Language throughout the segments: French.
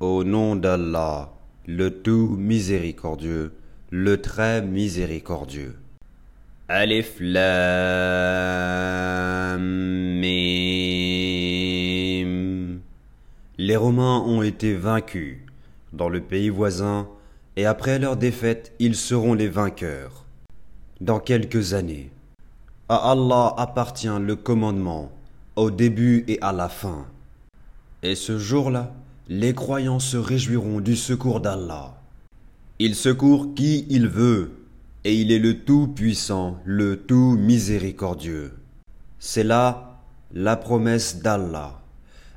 Au nom d'Allah, le tout miséricordieux, le très miséricordieux. Alif Lam Mim. Les Romains ont été vaincus dans le pays voisin et après leur défaite, ils seront les vainqueurs. Dans quelques années, à Allah appartient le commandement au début et à la fin. Et ce jour-là, les croyants se réjouiront du secours d'Allah. Il secourt qui il veut, et il est le Tout-Puissant, le Tout-Miséricordieux. C'est là la promesse d'Allah.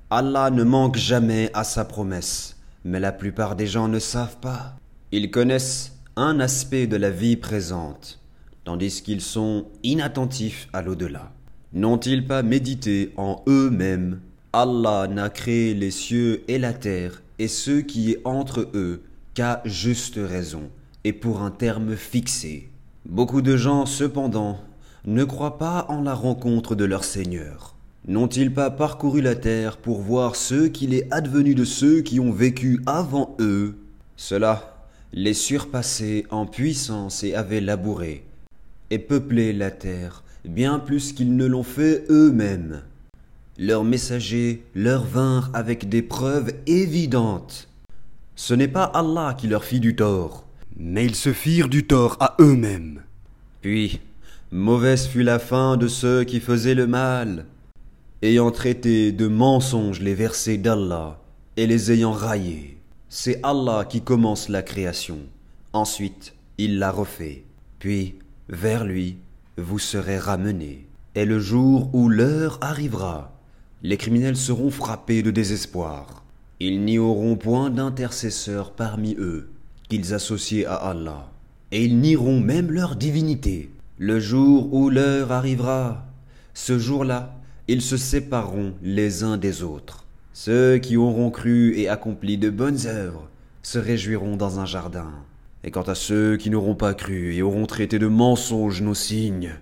Allah ne manque jamais à sa promesse, mais la plupart des gens ne savent pas. Ils connaissent un aspect de la vie présente, tandis qu'ils sont inattentifs à l'au-delà. N'ont-ils pas médité en eux-mêmes Allah n'a créé les cieux et la terre et ce qui est entre eux qu'à juste raison et pour un terme fixé. Beaucoup de gens, cependant, ne croient pas en la rencontre de leur Seigneur. N'ont-ils pas parcouru la terre pour voir ce qu'il est advenu de ceux qui ont vécu avant eux? Cela les surpassait en puissance et avait labouré et peuplé la terre bien plus qu'ils ne l'ont fait eux-mêmes. Leurs messagers leur vinrent avec des preuves évidentes. Ce n'est pas Allah qui leur fit du tort, mais ils se firent du tort à eux-mêmes. Puis, mauvaise fut la fin de ceux qui faisaient le mal, ayant traité de mensonges les versets d'Allah et les ayant raillés. C'est Allah qui commence la création. Ensuite, il la refait. Puis, vers lui, vous serez ramenés. Et le jour où l'heure arrivera, les criminels seront frappés de désespoir. Ils n'y auront point d'intercesseurs parmi eux qu'ils associent à Allah, et ils nieront même leur divinité. Le jour où l'heure arrivera, ce jour-là, ils se sépareront les uns des autres. Ceux qui auront cru et accompli de bonnes œuvres se réjouiront dans un jardin. Et quant à ceux qui n'auront pas cru et auront traité de mensonges nos signes,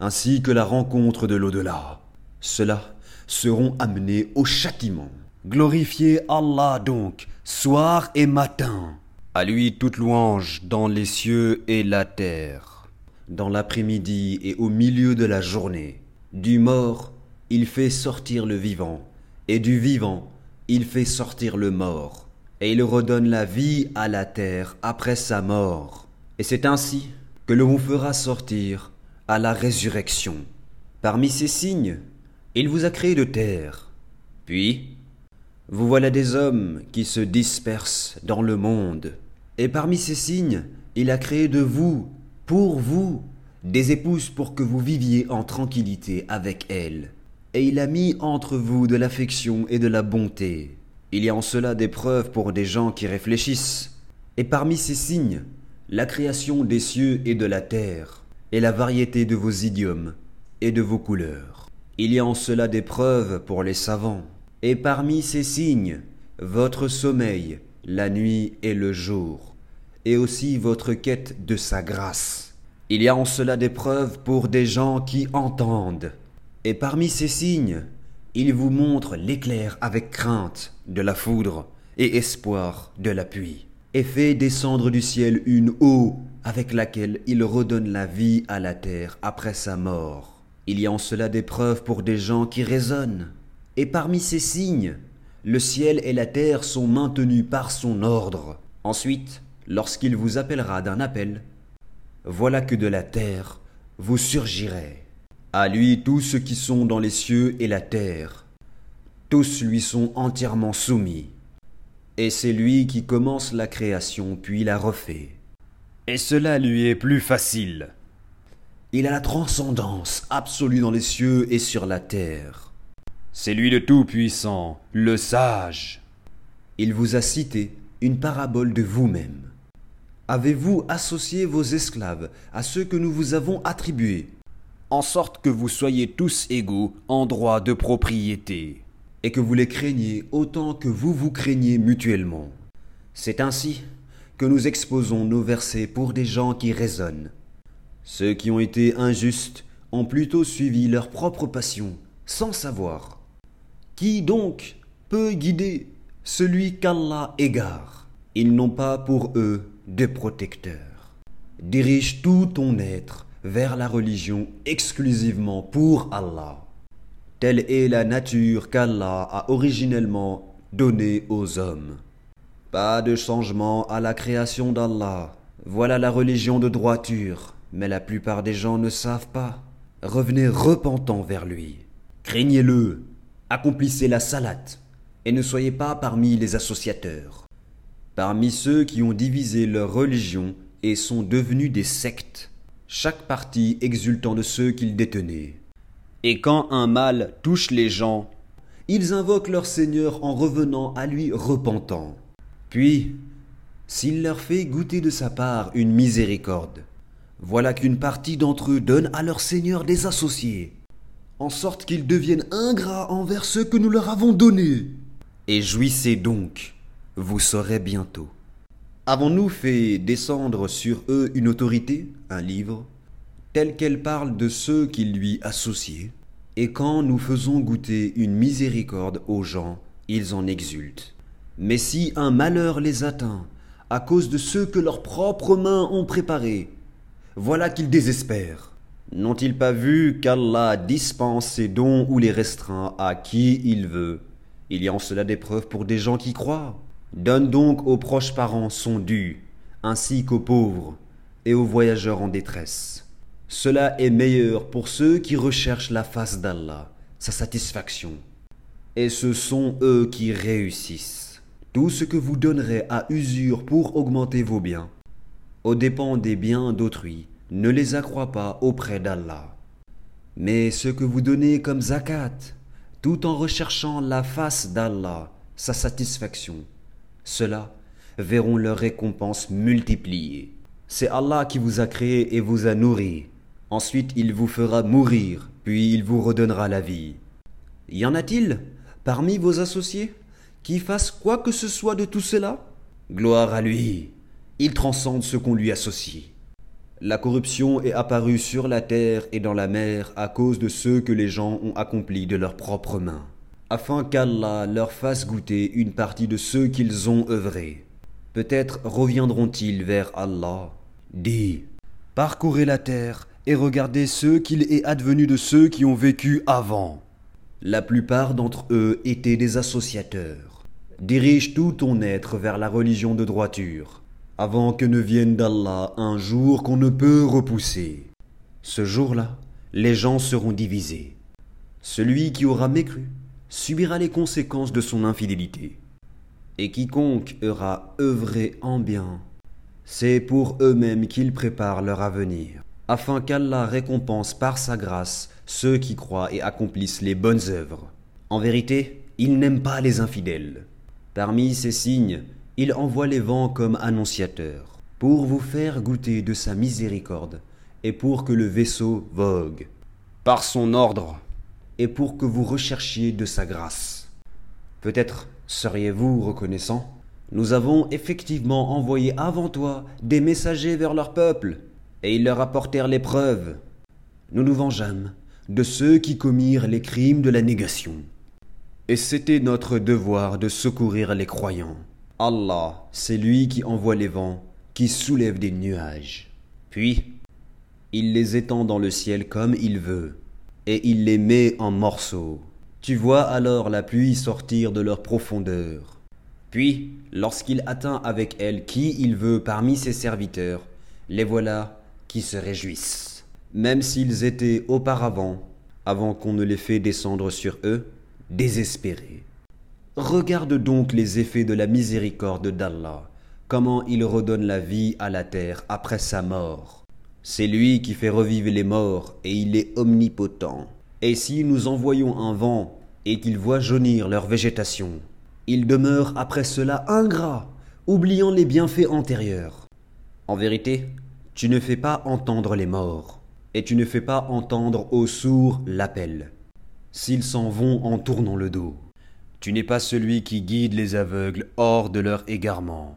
ainsi que la rencontre de l'au-delà, ceux-là seront amenés au châtiment. Glorifiez Allah donc, soir et matin. À lui toute louange dans les cieux et la terre. Dans l'après-midi et au milieu de la journée. Du mort, il fait sortir le vivant, et du vivant, il fait sortir le mort, et il redonne la vie à la terre après sa mort. Et c'est ainsi que l'on vous fera sortir à la résurrection. Parmi ces signes, il vous a créé de terre. Puis, vous voilà des hommes qui se dispersent dans le monde. Et parmi ces signes, il a créé de vous, pour vous, des épouses pour que vous viviez en tranquillité avec elles. Et il a mis entre vous de l'affection et de la bonté. Il y a en cela des preuves pour des gens qui réfléchissent. Et parmi ces signes, la création des cieux et de la terre, et la variété de vos idiomes et de vos couleurs. Il y a en cela des preuves pour les savants. Et parmi ces signes, votre sommeil, la nuit et le jour, et aussi votre quête de sa grâce. Il y a en cela des preuves pour des gens qui entendent. Et parmi ces signes, il vous montre l'éclair avec crainte de la foudre et espoir de la pluie, et fait descendre du ciel une eau avec laquelle il redonne la vie à la terre après sa mort. Il y a en cela des preuves pour des gens qui raisonnent. Et parmi ces signes, le ciel et la terre sont maintenus par son ordre. Ensuite, lorsqu'il vous appellera d'un appel, voilà que de la terre vous surgirez. À lui tous ceux qui sont dans les cieux et la terre, tous lui sont entièrement soumis. Et c'est lui qui commence la création puis la refait. Et cela lui est plus facile. Il a la transcendance absolue dans les cieux et sur la terre. C'est lui le Tout-Puissant, le Sage. Il vous a cité une parabole de vous-même. Avez-vous associé vos esclaves à ceux que nous vous avons attribués, en sorte que vous soyez tous égaux en droit de propriété, et que vous les craigniez autant que vous vous craignez mutuellement C'est ainsi que nous exposons nos versets pour des gens qui raisonnent. Ceux qui ont été injustes ont plutôt suivi leur propre passion, sans savoir. Qui donc peut guider celui qu'Allah égare? Ils n'ont pas pour eux de protecteur. Dirige tout ton être vers la religion exclusivement pour Allah. Telle est la nature qu'Allah a originellement donnée aux hommes. Pas de changement à la création d'Allah. Voilà la religion de droiture, mais la plupart des gens ne savent pas. Revenez repentant vers lui. Craignez-le, accomplissez la salate, et ne soyez pas parmi les associateurs, parmi ceux qui ont divisé leur religion et sont devenus des sectes, chaque parti exultant de ceux qu'ils détenaient. Et quand un mal touche les gens, ils invoquent leur Seigneur en revenant à lui repentant. Puis, s'il leur fait goûter de sa part une miséricorde, voilà qu'une partie d'entre eux donne à leur Seigneur des associés, en sorte qu'ils deviennent ingrats envers ceux que nous leur avons donnés. Et jouissez donc, vous saurez bientôt. Avons-nous fait descendre sur eux une autorité, un livre, tel qu'elle parle de ceux qui lui associaient Et quand nous faisons goûter une miséricorde aux gens, ils en exultent. Mais si un malheur les atteint, à cause de ceux que leurs propres mains ont préparés, voilà qu'ils désespèrent. N'ont-ils pas vu qu'Allah dispense ses dons ou les restreint à qui il veut? Il y a en cela des preuves pour des gens qui croient. Donne donc aux proches parents son dû, ainsi qu'aux pauvres et aux voyageurs en détresse. Cela est meilleur pour ceux qui recherchent la face d'Allah, sa satisfaction. Et ce sont eux qui réussissent. Tout ce que vous donnerez à usure pour augmenter vos biens, aux dépens des biens d'autrui, ne les accroît pas auprès d'Allah. Mais ce que vous donnez comme zakat, tout en recherchant la face d'Allah, sa satisfaction, ceux-là verront leur récompense multipliée. C'est Allah qui vous a créé et vous a nourri. Ensuite il vous fera mourir, puis il vous redonnera la vie. Y en a-t-il parmi vos associés qui fassent quoi que ce soit de tout cela? Gloire à lui, il transcende ce qu'on lui associe. La corruption est apparue sur la terre et dans la mer à cause de ceux que les gens ont accomplis de leurs propres mains, afin qu'Allah leur fasse goûter une partie de ceux qu'ils ont œuvrés. Peut-être reviendront-ils vers Allah. Dis, parcourez la terre et regardez ce qu'il est advenu de ceux qui ont vécu avant. La plupart d'entre eux étaient des associateurs. Dirige tout ton être vers la religion de droiture avant que ne vienne d'Allah un jour qu'on ne peut repousser. Ce jour-là, les gens seront divisés. Celui qui aura mécru subira les conséquences de son infidélité. Et quiconque aura œuvré en bien, c'est pour eux-mêmes qu'ils préparent leur avenir, afin qu'Allah récompense par sa grâce ceux qui croient et accomplissent les bonnes œuvres. En vérité, il n'aime pas les infidèles. Parmi ces signes, il envoie les vents comme annonciateurs, pour vous faire goûter de sa miséricorde, et pour que le vaisseau vogue, par son ordre, et pour que vous recherchiez de sa grâce. Peut-être seriez-vous reconnaissant? Nous avons effectivement envoyé avant toi des messagers vers leur peuple, et ils leur apportèrent les preuves. Nous nous vengeâmes de ceux qui commirent les crimes de la négation. Et c'était notre devoir de secourir les croyants. Allah, c'est lui qui envoie les vents, qui soulève des nuages. Puis, il les étend dans le ciel comme il veut, et il les met en morceaux. Tu vois alors la pluie sortir de leur profondeur. Puis, lorsqu'il atteint avec elle qui il veut parmi ses serviteurs, les voilà qui se réjouissent. Même s'ils étaient auparavant, avant qu'on ne les fait descendre sur eux, désespérés. Regarde donc les effets de la miséricorde d'Allah, comment il redonne la vie à la terre après sa mort. C'est lui qui fait revivre les morts et il est omnipotent. Et si nous envoyons un vent et qu'il voit jaunir leur végétation, il demeure après cela ingrat, oubliant les bienfaits antérieurs. En vérité, tu ne fais pas entendre les morts, et tu ne fais pas entendre aux sourds l'appel, s'ils s'en vont en tournant le dos. Tu n'es pas celui qui guide les aveugles hors de leur égarement.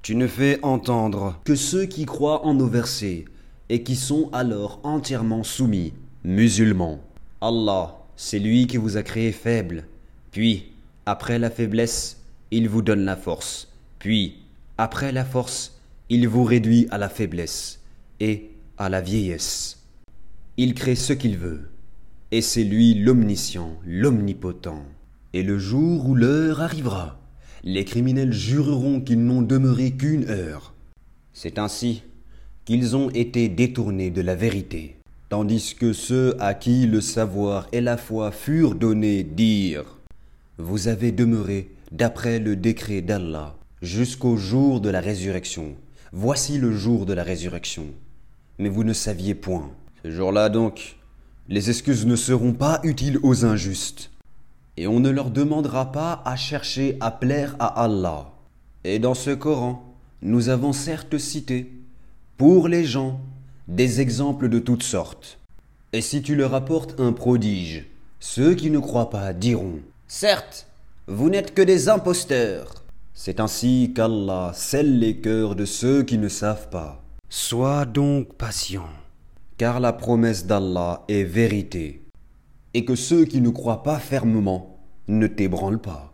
Tu ne fais entendre que ceux qui croient en nos versets et qui sont alors entièrement soumis, musulmans. Allah, c'est lui qui vous a créé faible. Puis, après la faiblesse, il vous donne la force, puis, après la force, il vous réduit à la faiblesse et à la vieillesse. Il crée ce qu'il veut, et c'est lui l'omniscient, l'omnipotent. Et le jour où l'heure arrivera, les criminels jureront qu'ils n'ont demeuré qu'une heure. C'est ainsi qu'ils ont été détournés de la vérité, tandis que ceux à qui le savoir et la foi furent donnés dirent Vous avez demeuré d'après le décret d'Allah jusqu'au jour de la résurrection. Voici le jour de la résurrection. Mais vous ne saviez point. Ce jour-là donc, les excuses ne seront pas utiles aux injustes. Et on ne leur demandera pas à chercher à plaire à Allah. Et dans ce Coran, nous avons certes cité, pour les gens, des exemples de toutes sortes. Et si tu leur apportes un prodige, ceux qui ne croient pas diront, Certes, vous n'êtes que des imposteurs. C'est ainsi qu'Allah scelle les cœurs de ceux qui ne savent pas. Sois donc patient, car la promesse d'Allah est vérité, et que ceux qui ne croient pas fermement ne t'ébranlent pas.